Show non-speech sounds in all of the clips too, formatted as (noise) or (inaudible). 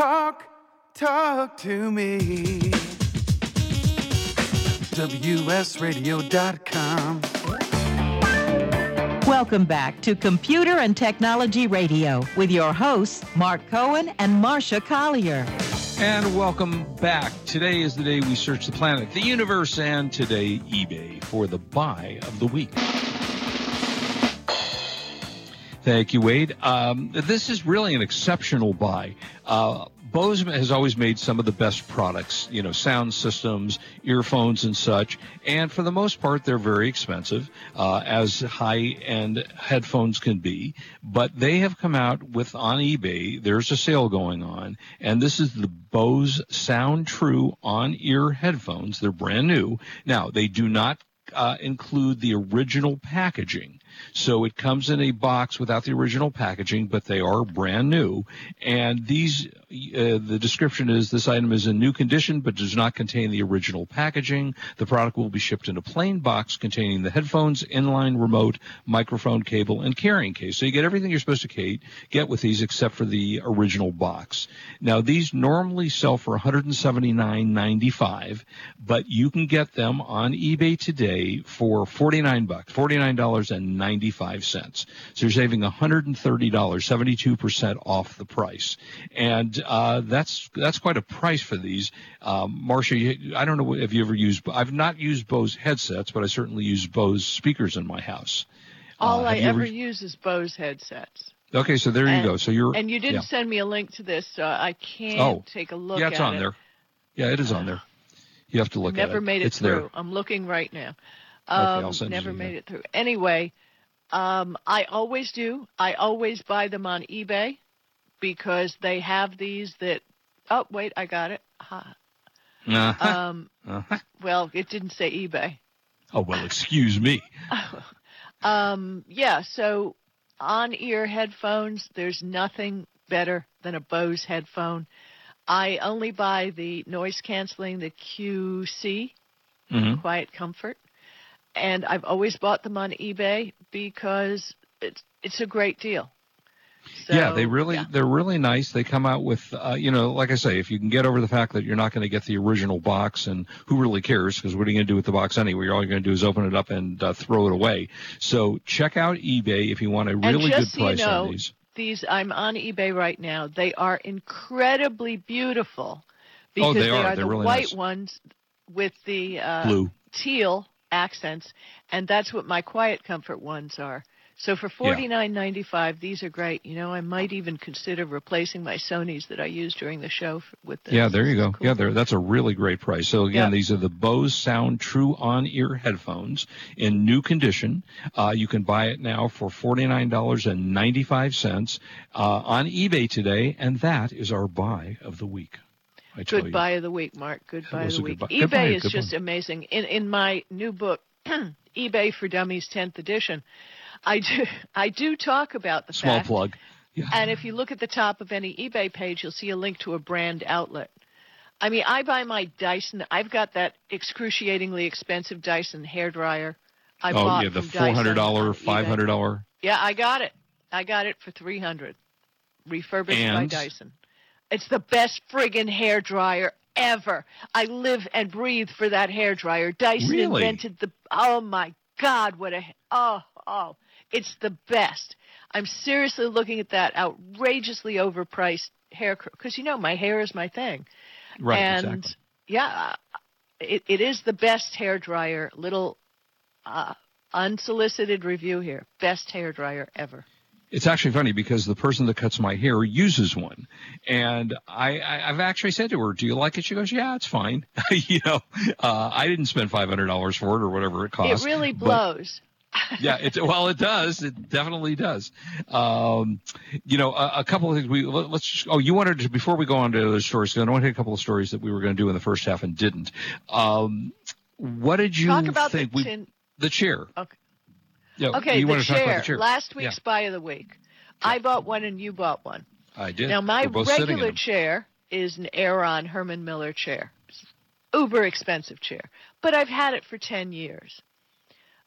Talk, talk to me. WSRadio.com. Welcome back to Computer and Technology Radio with your hosts, Mark Cohen and Marsha Collier. And welcome back. Today is the day we search the planet, the universe, and today eBay for the buy of the week. Thank you, Wade. Um, this is really an exceptional buy. Uh, Bose has always made some of the best products, you know, sound systems, earphones, and such. And for the most part, they're very expensive, uh, as high end headphones can be. But they have come out with on eBay, there's a sale going on. And this is the Bose Sound True on ear headphones. They're brand new. Now, they do not uh, include the original packaging. So it comes in a box without the original packaging, but they are brand new. And these, uh, the description is this item is in new condition, but does not contain the original packaging. The product will be shipped in a plain box containing the headphones, inline remote, microphone cable, and carrying case. So you get everything you're supposed to get with these except for the original box. Now these normally sell for $179.95, but you can get them on eBay today for 49 bucks, $49.95. 95 cents. So you're saving $130, 72% off the price. And uh, that's that's quite a price for these. Um, Marsha, I don't know if you ever used, I've not used Bose headsets, but I certainly use Bose speakers in my house. All uh, I ever, ever use is Bose headsets. Okay, so there and, you go. So you're and you didn't yeah. send me a link to this, so I can't oh, take a look. Yeah, it's on it. there. Yeah, it is on there. You have to look never at it. Never made it it's through. There. I'm looking right now. Um, okay, I'll um, send never you made it through. Anyway, um, I always do. I always buy them on eBay because they have these that. Oh wait, I got it. Uh-huh. Um, uh-huh. Well, it didn't say eBay. Oh well, excuse me. (laughs) um, yeah. So on ear headphones, there's nothing better than a Bose headphone. I only buy the noise canceling, the QC, mm-hmm. Quiet Comfort and I've always bought them on eBay because it's it's a great deal. So, yeah, they really yeah. they're really nice. They come out with uh, you know, like I say, if you can get over the fact that you're not going to get the original box, and who really cares? Because what are you going to do with the box anyway? All you're going to do is open it up and uh, throw it away. So check out eBay if you want a really good price you know, on these. These I'm on eBay right now. They are incredibly beautiful because oh, they, are. are They're the really white nice. ones with the uh, blue teal accents, and that's what my quiet comfort ones are. So for forty nine ninety five, these are great. You know, I might even consider replacing my Sony's that I use during the show with this. Yeah, there you go. Cool. Yeah, there. That's a really great price. So again, these are the Bose Sound True On Ear headphones in new condition. Uh, you can buy it now for forty nine dollars and ninety five cents uh, on eBay today, and that is our buy of the week. Good buy of the week, Mark. Good buy of the week. Buy. eBay is just amazing. In in my new book, (clears throat) eBay for Dummies 10th edition, I do I do talk about the small fact, plug. Yeah. And if you look at the top of any eBay page, you'll see a link to a brand outlet. I mean, I buy my Dyson. I've got that excruciatingly expensive Dyson hair dryer. I oh bought yeah, the four hundred dollar, five hundred dollar. Yeah, I got it. I got it for three hundred, refurbished and? by Dyson. It's the best friggin' hair dryer ever. I live and breathe for that hair dryer. Dyson really? invented the. Oh my God! What a oh oh! It's the best. I'm seriously looking at that outrageously overpriced hair because you know my hair is my thing. Right. And exactly. yeah, it, it is the best hair dryer. Little uh, unsolicited review here. Best hair dryer ever it's actually funny because the person that cuts my hair uses one, and I, I have actually said to her, "Do you like it?" She goes, "Yeah, it's fine." (laughs) you know, uh, I didn't spend five hundred dollars for it or whatever it costs. It really blows. (laughs) yeah, it well, it does. It definitely does. Um, you know, a, a, couple of things. We let, us Just, oh, you wanted to before we go on to the stories. I want to hit a couple of stories that we were going to do in the first half and didn't. Um, what did you Talk about think? The, we, the chair. Okay. Yeah, okay, you the want to chair. talk about the chair. Last week's yeah. buy of the week. I bought one and you bought one. I did. Now my regular chair is an Aeron Herman Miller chair. Uber expensive chair, but I've had it for 10 years.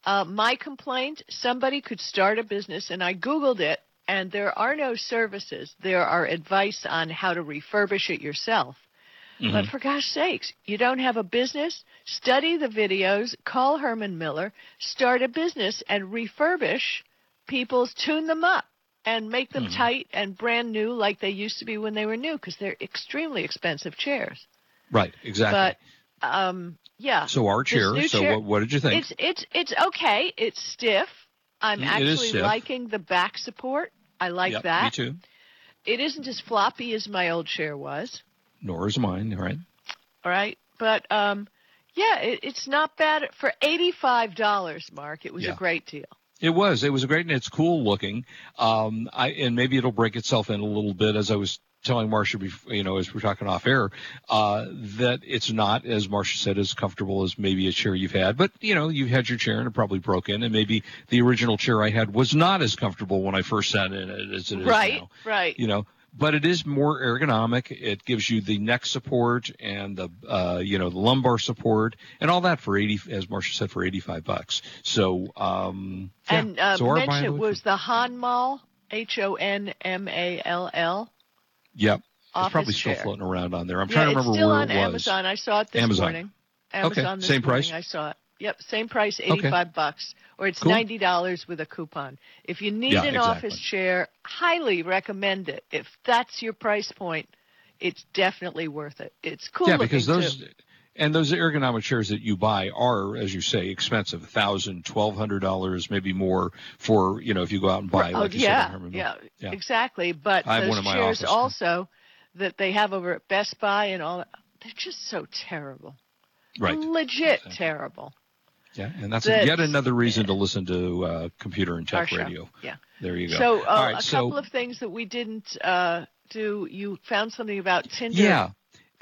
Uh, my complaint, somebody could start a business, and I Googled it and there are no services. There are advice on how to refurbish it yourself. Mm-hmm. But for gosh sakes, you don't have a business? Study the videos, call Herman Miller, start a business, and refurbish people's, tune them up, and make them Mhm. tight and brand new like they used to be when they were new because they're extremely expensive chairs. Right, exactly. But um, yeah, so our chair. So chair- what, what did you think? it's it's it's okay. It's stiff. I'm it actually stiff. liking the back support. I like Yep, that. Me too. It isn't as floppy as my old chair was. Nor is mine. All right. All right, but um, yeah, it, it's not bad for eighty-five dollars. Mark, it was Yeah. a great deal. It was. It was a great, and it's cool looking. Um, I and maybe it'll break itself in a little bit as I was telling Marsha, before, you know, as we're talking off air, uh, that it's not, as Marsha said, as comfortable as maybe a chair you've had. But you know, you've had your chair and it probably broke in, and maybe the original chair I had was not as comfortable when I first sat in it as it is right, now. right. You know. But it is more ergonomic. It gives you the neck support and the, uh, you know, the lumbar support and all that for eighty, as Marsha said, for eighty-five bucks. So, um, yeah. and uh, so our mention it was the Honmall, H O N M A L L. Yep. It's probably still chair. floating around on there. I'm yeah, trying to remember where it was. It's still on Amazon. I saw it this Amazon. morning. Amazon this same price? I saw it. Yep, same price, eighty-five bucks, or it's Cool. ninety dollars with a coupon. If you need Yeah, an exactly. office chair, highly recommend it. If that's your price point, it's definitely worth it. It's cool. yeah, because those too. and those ergonomic chairs that you buy are, as you say, expensive. Thousand, twelve hundred dollars, maybe more for you know if you go out and buy. oh like you yeah, yeah, Yeah. exactly. But those one in my chairs also that they have over at Best Buy and all, that, they're just so terrible. Right. Legit Exactly. terrible. Yeah, and that's yet another reason to listen to uh, computer and tech radio. Yeah. There you go. So uh, right, a so couple of things that we didn't uh, do. You found something about Tinder. yeah,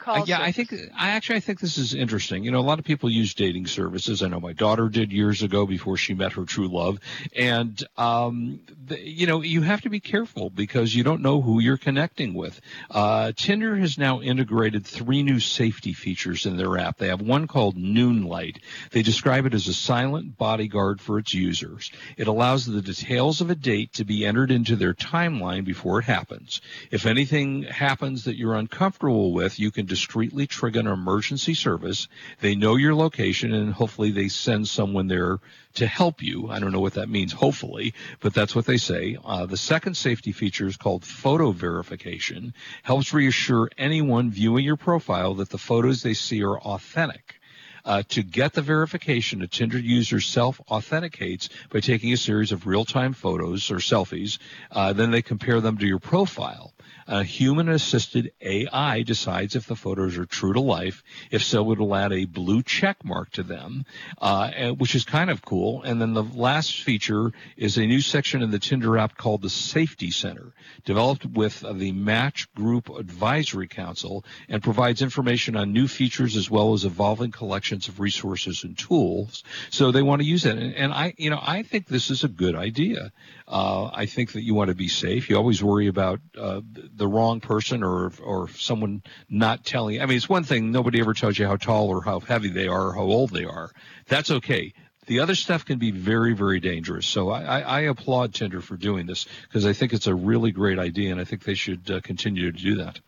Uh, yeah, I think. I actually I think this is interesting. You know, a lot of people use dating services. I know my daughter did years ago before she met her true love, and um, the, you know, you have to be careful because you don't know who you're connecting with. Uh, Tinder has now integrated three new safety features in their app. They have one called Noonlight. They describe it as a silent bodyguard for its users. It allows the details of a date to be entered into their timeline before it happens. If anything happens that you're uncomfortable with, you can discreetly trigger an emergency service. They know your location and hopefully they send someone there to help you. I don't know what that means, hopefully, but that's what they say. Uh, the second safety feature is called photo verification, helps reassure anyone viewing your profile that the photos they see are authentic. Uh, to get the verification, a Tinder user self-authenticates by taking a series of real-time photos or selfies. Uh, then they compare them to your profile. A human-assisted AI decides if the photos are true to life. If so, it'll add a blue check mark to them, uh, which is kind of cool. And then the last feature is a new section in the Tinder app called the Safety Center, developed with the Match Group Advisory Council, and provides information on new features as well as evolving collections of resources and tools. So they want to use that, and, and I, you know, I think this is a good idea. Uh, I think that you want to be safe. You always worry about uh, the wrong person or or someone not telling. I mean, it's one thing nobody ever tells you how tall or how heavy they are or how old they are. That's okay. The other stuff can be very, very dangerous. So I, I, I applaud Tinder for doing this because I think it's a really great idea, and I think they should uh, continue to do that.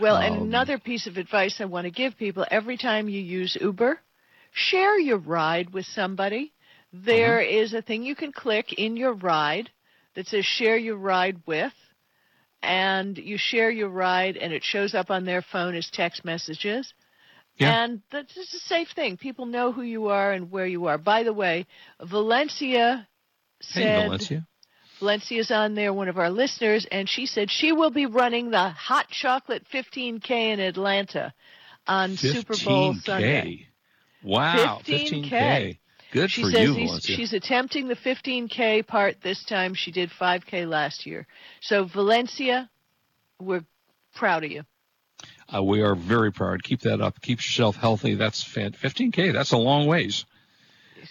Well, and Um, another piece of advice I want to give people every time you use Uber, share your ride with somebody. There Uh-huh. is a thing you can click in your ride that says share your ride with, and you share your ride, and it shows up on their phone as text messages. Yeah. And that's just a safe thing. People know who you are and where you are. By the way, Valencia Hey, said Valencia. Valencia's on there, one of our listeners, and she said she will be running the Hot Chocolate 15K in Atlanta on Super Bowl 15K. Sunday. Wow, 15K. 15K. Good She for says you, Valencia. she's attempting the 15K part this time. She did 5K last year. So, Valencia, we're proud of you. Uh, we are very proud. Keep that up. Keep yourself healthy. That's fan- 15K. That's a long ways.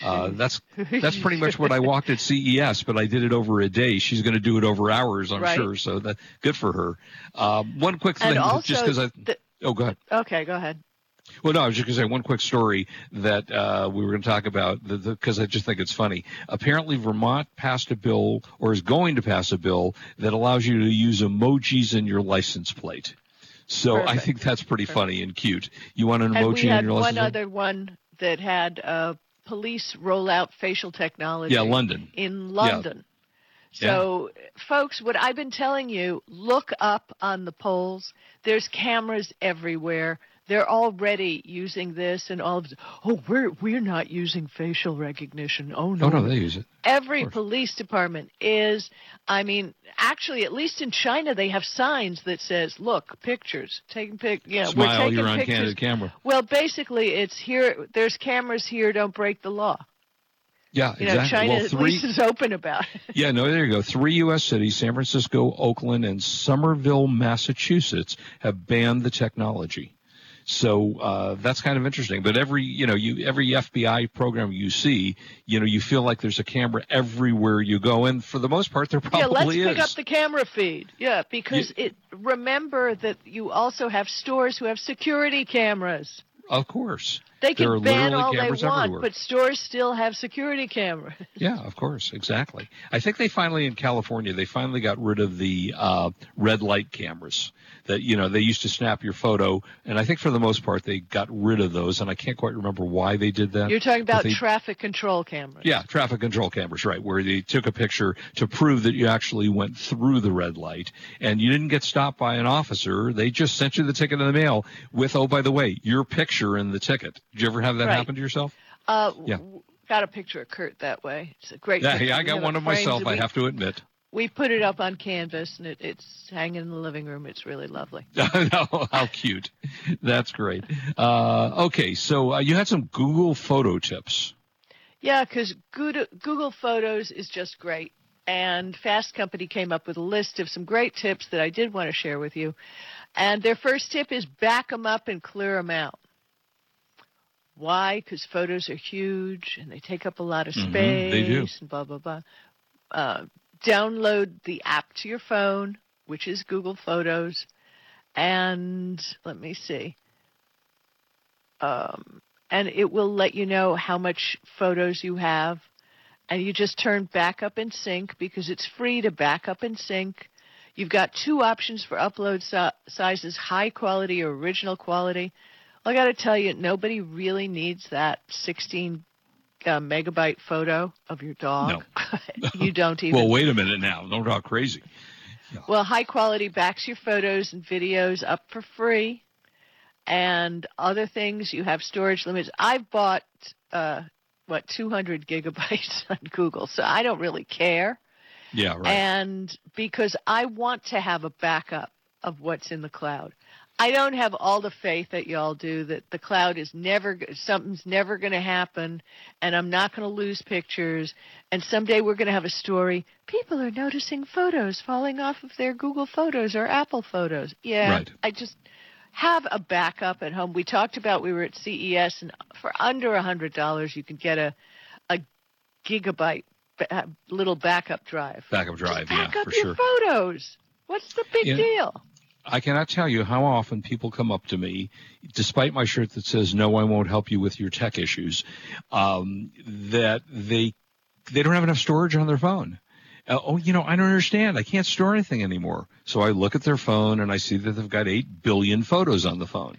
Uh, (laughs) that's that's pretty much what I walked at CES, but I did it over a day. She's going to do it over hours, I'm Right. sure. So that good for her. Um, one quick thing, also, just because I the- oh, go ahead. okay, go ahead. Well, no, I was just going to say one quick story that uh, we were going to talk about because I just think it's funny. Apparently, Vermont passed a bill or is going to pass a bill that allows you to use emojis in your license plate. So Perfect. I think that's pretty Perfect. funny and cute. You want an And emoji we had in your one license plate? other one that had uh, police roll out facial technology. Yeah, London. in London. Yeah. So, folks, what I've been telling you, look up on the polls. There's cameras everywhere. They're already using this and all of this. Oh, we're we're not using facial recognition. Oh no. Oh no, they use it. Every police department is I mean, actually at least in China they have signs that says, "Look, pictures. Taking pic, yeah, we're Smile, taking you're on pictures." candid camera. Well, basically it's here there's cameras here, don't break the law. Yeah, You know, exactly. China well, at three. least is open about it. Yeah, no, there you go. Three U.S. cities, San Francisco, Oakland, and Somerville, Massachusetts, have banned the technology. So uh, that's kind of interesting. But every, you know, you every FBI program you see, you know, you feel like there's a camera everywhere you go, and for the most part, there probably yeah, let's is. pick up the camera feed. Yeah, because it remember that you also have stores who have security cameras. of course. They There can ban all they want, everywhere. but stores still have security cameras. (laughs) Yeah, of course, exactly. I think they finally in California they finally got rid of the uh, red light cameras that you know they used to snap your photo, and I think for the most part they got rid of those, and I can't quite remember why they did that. You're talking about they- traffic control cameras. yeah, traffic control cameras, right, where they took a picture to prove that you actually went through the red light and you didn't get stopped by an officer. They just sent you the ticket in the mail with, oh, by the way, your picture in the ticket. Did you ever have that Right. happen to yourself? Uh, Yeah. w- Got a picture of Kurt that way. It's a great. Yeah, picture. yeah I got one of myself, I we- have to admit. We put it up on canvas, and it, it's hanging in the living room. It's really lovely. (laughs) how cute. That's great. Uh, okay, so uh, you had some Google photo tips. Yeah, because Google, Google Photos is just great. And Fast Company came up with a list of some great tips that I did want to share with you. And their first tip is back them up and clear them out. Why? Because photos are huge and they take up a lot of space Mhm, they do. and blah, blah, blah. Uh, download the app to your phone, which is Google Photos. And let me see. Um, and it will let you know how much photos you have. And you just turn backup and sync because it's free to backup and sync. You've got two options for upload si- sizes high quality or original quality. I got to tell you, nobody really needs that 16 uh, megabyte photo of your dog. No. (laughs) you don't (laughs) even. Well, wait a minute now. Don't talk crazy. Well, high quality backs your photos and videos up for free. And other things, you have storage limits. I've bought, uh, what, 200 gigabytes (laughs) on Google, so I don't really care. Yeah, right. And because I want to have a backup of what's in the cloud. I don't have all the faith that y'all do that the cloud is never, something's never going to happen and I'm not going to lose pictures. And someday we're going to have a story. People are noticing photos falling off of their Google Photos or Apple Photos. Yeah. Right. I just have a backup at home. We talked about we were at CES and for under a hundred dollars you can get a, a gigabyte little backup drive. Backup drive, Just back yeah, up your sure. photos. What's the big Yeah. deal? I cannot tell you how often people come up to me, despite my shirt that says "No, I won't help you with your tech issues," um, that they they don't have enough storage on their phone. Uh, oh, you know, I don't understand. I can't store anything anymore. So I look at their phone and I see that they've got eight billion photos on the phone,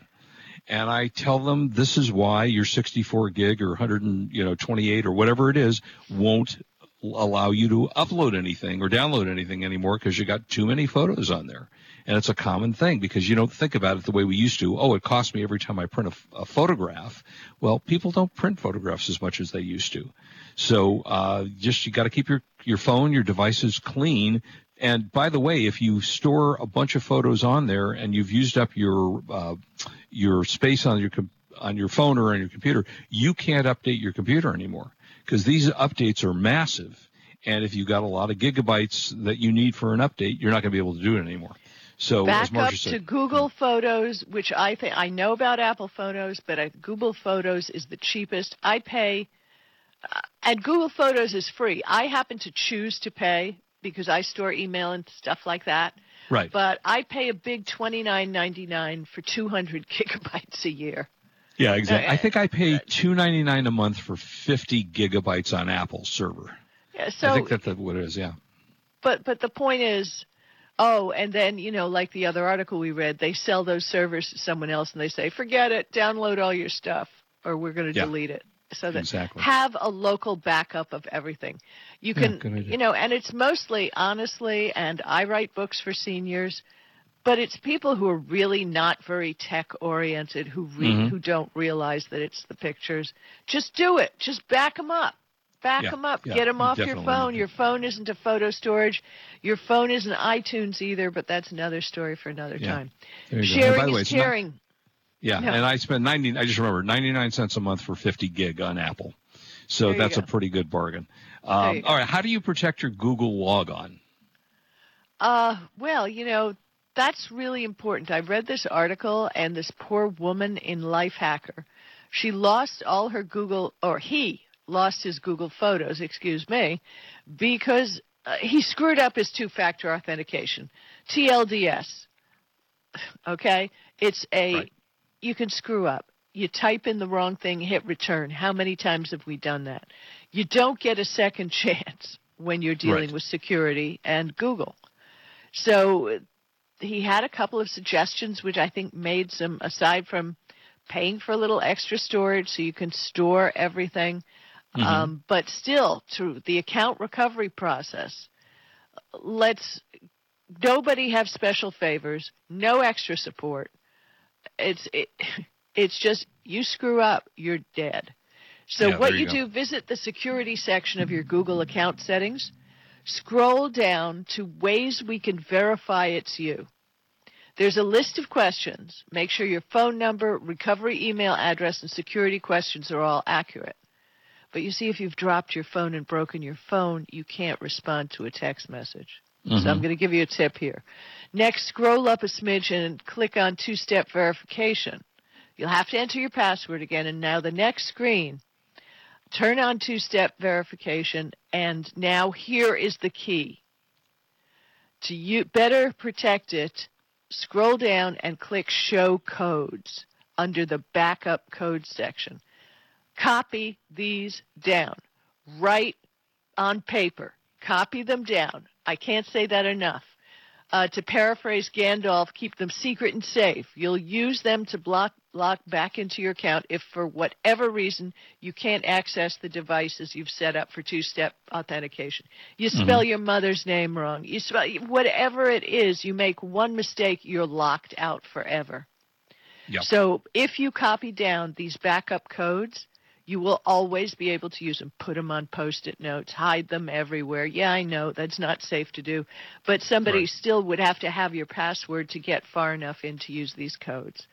and I tell them this is why your 64 gig or 100 and you know 28 or whatever it is won't allow you to upload anything or download anything anymore because you got too many photos on there. And it's a common thing because you don't think about it the way we used to. Oh, it costs me every time I print a, a photograph. Well, people don't print photographs as much as they used to. So uh, just you got to keep your your phone, your devices clean. And by the way, if you store a bunch of photos on there and you've used up your uh, your space on your on your phone or on your computer, you can't update your computer anymore because these updates are massive. And if you've got a lot of gigabytes that you need for an update, you're not going to be able to do it anymore. So Back up Marsha to said, Google Photos, which I think I know about Apple Photos, but I, Google Photos is the cheapest. I pay, uh, and Google Photos is free. I happen to choose to pay because I store email and stuff like that. right? But I pay a big twenty nine ninety nine for two hundred (laughs) gigabytes a year. Yeah, exactly. Uh, I think I pay two ninety nine a month for fifty gigabytes on Apple server. Yeah, so I think that's what it is. Yeah. But but the point is, oh, and then you know, like the other article we read, they sell those servers to someone else, and they say, forget it, download all your stuff, or we're going to Yeah. delete it. So that Exactly. have a local backup of everything. You can, idea. you know, and it's mostly honestly, and I write books for seniors. But it's people who are really not very tech oriented who Mhm. who don't realize that it's the pictures. Just do it. Just back them up. Back Yeah, them up. yeah, Get them off your phone. Your phone isn't a photo storage. Your phone isn't iTunes either, but that's another story for another Yeah. time. There you go. And Sharing way, is not- caring. Yeah, Yeah. and I spend ninety. I just remember ninety nine cents a month for fifty gig on Apple, so that's a pretty good bargain. Um, all right, how do you protect your Google logon? Uh, well, you know, that's really important. I read this article, and this poor woman in Lifehacker, she lost all her Google, or he lost his Google Photos, excuse me, because uh, he screwed up his two-factor authentication, TLDS. Okay, it's a Right. you can screw up. You type in the wrong thing, hit return. How many times have we done that? You don't get a second (laughs) chance when you're dealing Right. with security and Google. So he had a couple of suggestions, which I think made some, aside from paying for a little extra storage so you can store everything, Mhm. um, but still through the account recovery process, let's nobody have special favors, no extra support. It's it, it's just you screw up, you're dead. So Yeah, what you, you do, visit the security section of your Google account settings, scroll down to ways we can verify it's you. There's a list of questions. Make sure your phone number, recovery email address, and security questions are all accurate. But you see, if you've dropped your phone and broken your phone, you can't respond to a text message. So mm-hmm. I'm going to give you a tip here. Next, scroll up a smidge and click on two step verification. You'll have to enter your password again, and now the next screen, turn on two step verification, and now here is the key. To you, better protect it, scroll down and click Show Codes under the Backup Code section. Copy these down. Write on paper. Copy them down. I can't say that enough. Uh, to paraphrase Gandalf, keep them secret and safe. You'll use them to block lock back into your account if, for whatever reason, you can't access the devices you've set up for two-step authentication. You spell your mother's name wrong. You spell whatever it is. You make one mistake, you're locked out forever. Yep. So if you copy down these backup codes, you will always be able to use them. Put them on post-it notes, hide them everywhere. Yeah, I know that's not safe to do, but somebody Right. still would have to have your password to get far enough in to use these codes.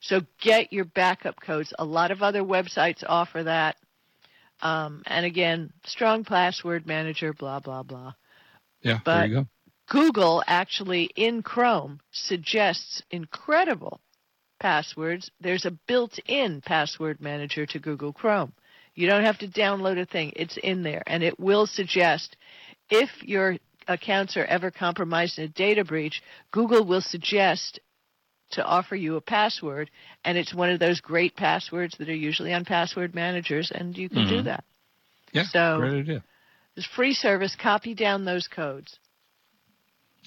So get your backup codes. A lot of other websites offer that. Um, and again, strong password manager, blah, blah, blah. Yeah, But- there you go. Google actually in Chrome suggests incredible passwords. There's a built in password manager to Google Chrome. You don't have to download a thing, it's in there, and it will suggest if your accounts are ever compromised in a data breach, Google will suggest to offer you a password, and it's one of those great passwords that are usually on password managers, and you can do Mhm. that. Yeah, So- great idea. It's free service. Copy down those codes.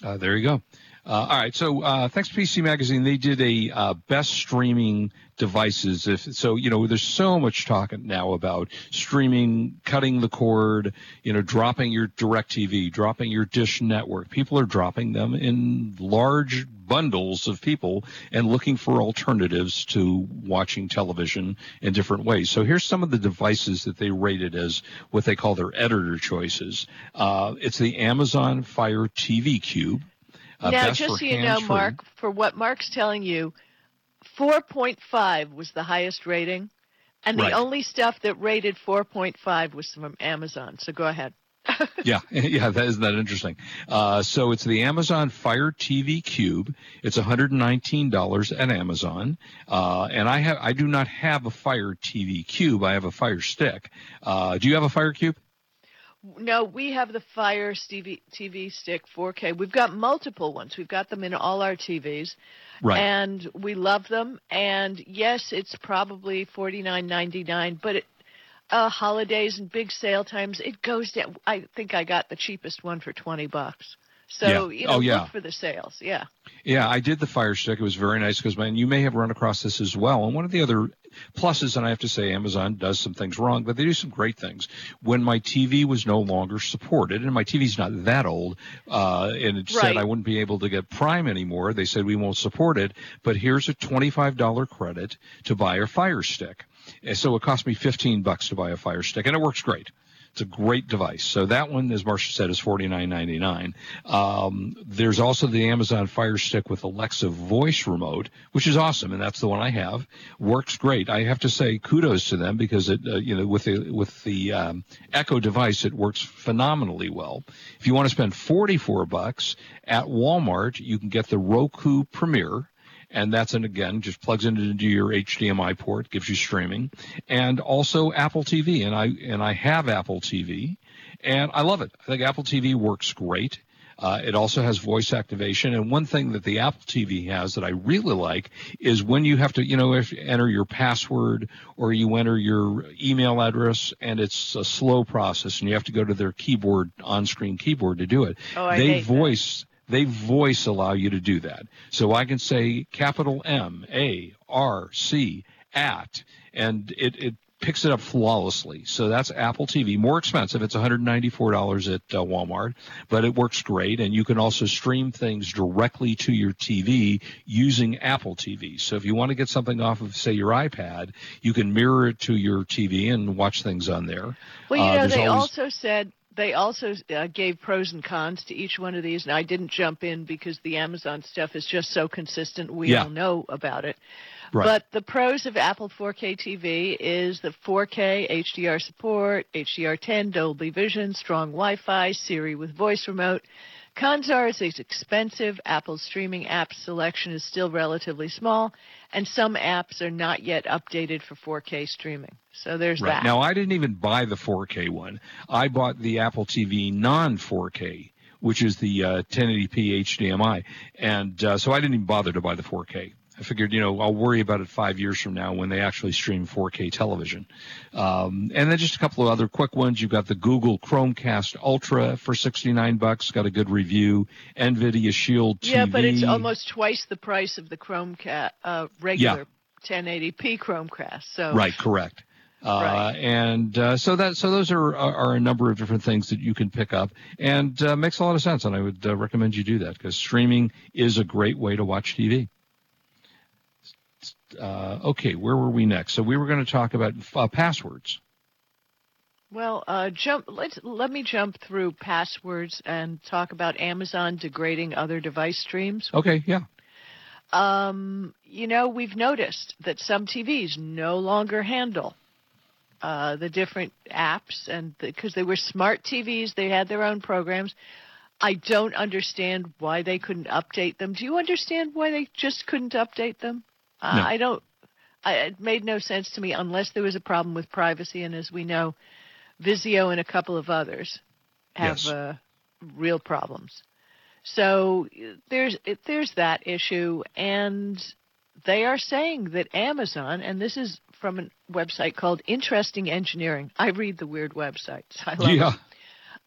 Uh, there you go. Uh, all right. So uh, thanks, PC Magazine. They did a uh, best streaming devices. If so, you know, there's so much talk now about streaming, cutting the cord, you know, dropping your DirecTV, dropping your Dish Network. People are dropping them in large bundles of people and looking for alternatives to watching television in different ways. So here's some of the devices that they rated as what they call their editor choices. Uh, it's the Amazon Fire TV Cube. Uh, now, just so you know, hands-free. Mark, for what Mark's telling you, 4.5 was the highest rating, and the only stuff that rated 4.5 was from Amazon. So go ahead. (laughs) yeah, (laughs) yeah, that isn't that interesting. Uh, so it's the Amazon Fire TV Cube. It's $119 at Amazon, uh, and I have I do not have a Fire TV Cube. I have a Fire Stick. Uh, do you have a Fire Cube? No, we have the Fire TV, TV Stick 4K. We've got multiple ones. We've got them in all our TVs. Right. And we love them. And yes, it's probably forty nine ninety nine, but it, uh, holidays and big sale times, it goes down. I think I got the cheapest one for twenty bucks. So Yeah. you know, Oh, yeah. look for the sales. Yeah. Yeah, I did the Fire Stick. It was very nice because, man, you may have run across this as well. And one of the other pluses, and I have to say, Amazon does some things wrong, but they do some great things. When my TV was no longer supported, and my TV's not that old, uh, and it said I wouldn't be able to get Prime anymore, they said we won't support it, but here's a $25 credit to buy a Fire Stick. And so it cost me 15 bucks to buy a Fire Stick, and it works great. It's a great device. So that one, as Marsha said, is forty nine ninety nine. Um, there's also the Amazon Fire Stick with Alexa voice remote, which is awesome, and that's the one I have. Works great. I have to say kudos to them because it, uh, you know, with the with the um, Echo device, it works phenomenally well. If you want to spend forty four bucks at Walmart, you can get the Roku Premiere and that's and again just plugs into, into your HDMI port, gives you streaming, and also Apple TV. And I and I have Apple TV, and I love it. I think Apple TV works great. Uh, it also has voice activation, and one thing that the Apple TV has that I really like is when you have to, you know, if you enter your password or you enter your email address, and it's a slow process, and you have to go to their keyboard, on-screen keyboard to do it. Oh, I they hate that. They voice allow you to do that. So I can say capital M A R C at, and it, it picks it up flawlessly. So that's Apple TV. More expensive. It's $194 at uh, Walmart, but it works great. And you can also stream things directly to your TV using Apple TV. So if you want to get something off of, say, your iPad, you can mirror it to your TV and watch things on there. Well, you Uh, know, they always- also said they also uh, gave pros and cons to each one of these, and I didn't jump in because the Amazon stuff is just so consistent. We Yeah. all know about it. Right. But the pros of Apple 4K TV is the 4K HDR support, HDR10, Dolby Vision, strong Wi-Fi, Siri with voice remote. Cons are it's expensive. Apple's streaming app selection is still relatively small, and some apps are not yet updated for 4K streaming. So there's Right. that. Now, I didn't even buy the 4K one. I bought the Apple TV non 4K, which is the uh, 1080p HDMI. And uh, so I didn't even bother to buy the 4K. I figured, you know, I'll worry about it five years from now when they actually stream 4K television. Um, and then just a couple of other quick ones. You've got the Google Chromecast Ultra for 69 bucks. Got a good review. NVIDIA Shield TV. Yeah, but it's almost twice the price of the Chromecast, uh, regular 1080p Chromecast. So Right, correct. Uh, Right. And uh, so that so those are, are are a number of different things that you can pick up, and uh, makes a lot of sense. And I would uh, recommend you do that because streaming is a great way to watch TV. Uh, okay, where were we next? So we were going to talk about uh, passwords. Well, uh, jump. Let's let me jump through passwords and talk about Amazon degrading other device streams. Okay, yeah, Um, you know, we've noticed that some TVs no longer handle uh, the different apps, and because they were smart TVs, they had their own programs. I don't understand why they couldn't update them. Do you understand why they just couldn't update them? Uh, No. I don't. I, it made no sense to me unless there was a problem with privacy, and as we know, Vizio and a couple of others have Yes. uh, real problems. So there's there's that issue, and they are saying that Amazon, and this is from a website called Interesting Engineering. I read the weird websites. I love yeah.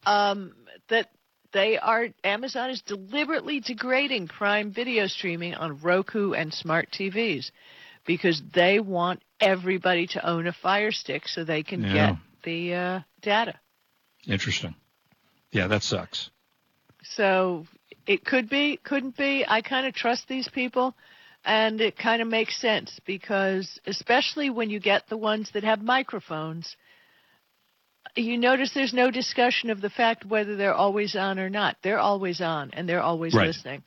Um, that they are Amazon is deliberately degrading Prime video streaming on Roku and smart TVs because they want everybody to own a Fire Stick so they can Yeah. get the uh, data. interesting. Yeah, that sucks. So it could be, couldn't be. I kind of trust these people, and it kind of makes sense because, especially when you get the ones that have microphones, you notice there's no discussion of the fact whether they're always on or not. They're always on, and they're always Right. listening.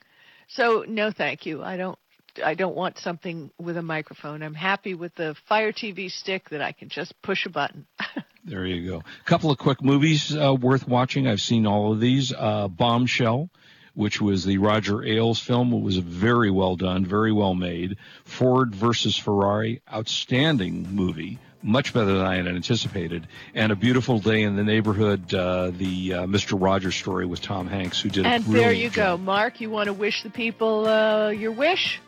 So no, thank you. I don't. I don't want something with a microphone. I'm happy with the Fire TV stick that I can just push a button. (laughs) There you go. A couple of quick movies uh, worth watching. I've seen all of these. Uh, Bombshell, which was the Roger Ailes film, it was very well done, very well made. Ford versus Ferrari, outstanding movie, much better than I had anticipated. And A Beautiful Day in the Neighborhood, uh, the uh, Mr. Rogers story with Tom Hanks, who did and there you go, job. Mark. You want to wish the people uh, your wish?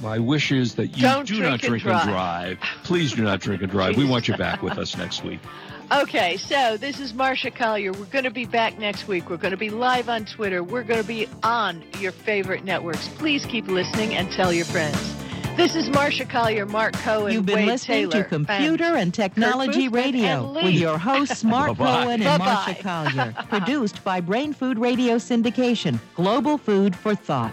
My wish is that you Don't do drink not and drink drive. and drive. Please do not drink and drive. We want you back with us next week. (laughs) Okay, so this is Marsha Collier. We're going to be back next week. We're going to be live on Twitter. We're going to be on your favorite networks. Please keep listening and tell your friends. This is Marsha Collier, Mark Cohen, You've been Wade listening Taylor, to Computer and Technology Boothman Radio and with your hosts Mark Cohen and Bye-bye. Marsha Collier. (laughs) Produced by Brain Food Radio Syndication, global food for thought.